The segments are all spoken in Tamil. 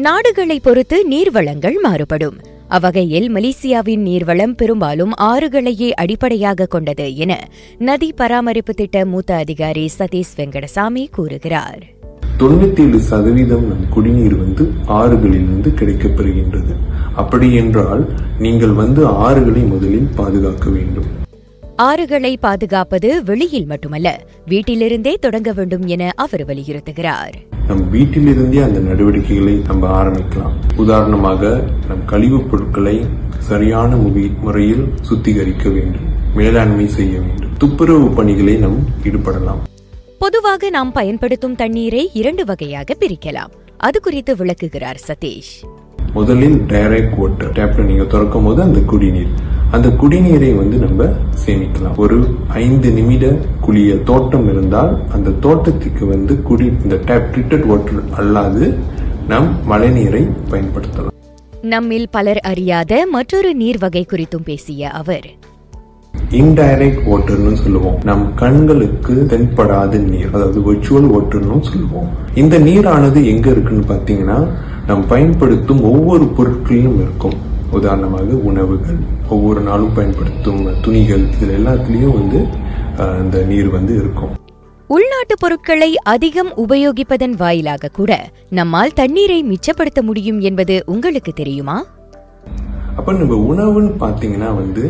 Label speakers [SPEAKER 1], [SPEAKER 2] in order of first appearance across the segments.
[SPEAKER 1] நாடுகளை பொறுத்து நீர்வளங்கள் மாறுபடும். அவ்வகையில் மலேசியாவின் நீர்வளம் பெரும்பாலும் ஆறுகளையே அடிப்படையாக கொண்டது என நதி பராமரிப்பு திட்ட மூத்த அதிகாரி சதீஷ் வெங்கடசாமி கூறுகிறார்.
[SPEAKER 2] தொண்ணூத்தி ஏழு சதவீதம் நம் குடிநீர் வந்து ஆறுகளிலிருந்து கிடைக்கப்பெறுகின்றது அப்படி என்றால் நீங்கள் வந்து ஆறுகளை முதலில் பாதுகாக்க வேண்டும்.
[SPEAKER 1] ஆறுகளை பாதுகாப்பது வெளியில் மட்டுமல்ல வீட்டிலிருந்தே தொடங்க வேண்டும் என அவர் வலியுறுத்துகிறார்.
[SPEAKER 2] நம் வீட்டிலிருந்தே அந்த நடவடிக்கைகளை நம்ம ஆரம்பிக்கலாம். உதாரணமாக நம் கழிவுப் பொருட்களை சரியான முறையில் சுத்திகரிக்க வேண்டும் மேலாண்மை செய்ய வேண்டும். துப்புரவு பணிகளை நாம் ஈடுபடலாம்.
[SPEAKER 1] பொதுவாக நாம் பயன்படுத்தும் தண்ணீரை இரண்டு வகையாக பிரிக்கலாம். அது குறித்து விளக்குகிறார் சதீஷ்.
[SPEAKER 2] முதலில் டைரக்ட் வாட்டர் டேப்ல நீங்க திறக்கும் போது அந்த குடிநீர் அந்த குடிநீரை வந்து நம்ம சேமிக்கலாம். ஒரு ஐந்து நிமிட குளிய தோட்டம் இருந்தால் அந்த தோட்டத்துக்கு வந்து குடி இந்த டேப் ட்ரீட்டட் வாட்டர் அல்லாது நாம் மழைநீரை பயன்படுத்தலாம்.
[SPEAKER 1] நம்மில் பலர் அறியாத மற்றொரு நீர் வகை குறித்தும் பேசிய அவர்.
[SPEAKER 2] இன்டைரக்ட் வாட்டர்னு சொல்லுவோம். நம் கண்களுக்கு தென்படாத நீர் அதாவது விர்ச்சுவல் வாட்டர்னு சொல்லுவோம். இந்த நீரானது எங்க இருக்குன்னு பாத்தீங்கன்னா நாம் பயன்படுத்தும் ஒவ்வொரு பொருட்களிலும் இருக்கும். உதாரணமாக உணவுகள். ஒவ்வொரு நாளும் பயன்படுத்தும் துணிகள் இதுல எல்லாத்துலயும் வந்து அஹ், இந்த நீர் வந்து இருக்கும்.
[SPEAKER 1] உள்நாட்டு பொருட்களை அதிகம் உபயோகிப்பதன் வாயிலாக கூட நம்மால் தண்ணீரை மிச்சப்படுத்த முடியும் என்பது உங்களுக்கு தெரியுமா?
[SPEAKER 2] அப்ப நம்ம உணவுன்னு பாத்தீங்கன்னா வந்து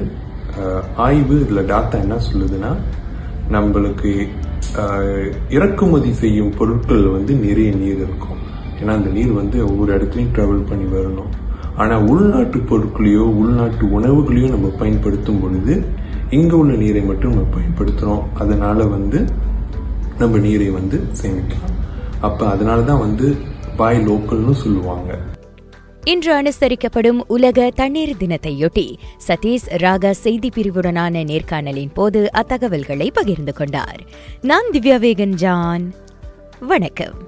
[SPEAKER 2] ஆய்வு இதுல டாட்டா என்ன சொல்லுதுன்னா நம்மளுக்கு இறக்குமதி செய்யும் பொருட்கள் வந்து நிறைய நீர் இருக்கும். ஏன்னா அந்த நீர் வந்து ஒவ்வொரு இடத்துலையும் டிராவல் பண்ணி வரணும். ஆனால் உள்நாட்டு பொருட்களையோ உள்நாட்டு உணவுகளையோ நம்ம பயன்படுத்தும் பொழுது இங்கே உள்ள நீரை மட்டும் நம்ம பயன்படுத்துகிறோம் அதனால் வந்து நம்ம நீரை வந்து சேமிக்கலாம். அப்போ அதனால தான் வந்து பாய் லோக்கல்னு சொல்லுவாங்க.
[SPEAKER 1] இன்று அனுசரிக்கப்படும் உலக தண்ணீர் தினத்தையொட்டி சதீஷ் ராகா செய்தி பிரிவுடனான நேர்காணலின் போது அத்தகவல்களை பகிர்ந்து கொண்டார். நான் திவ்யா வேகன் ஜான் வணக்கம்.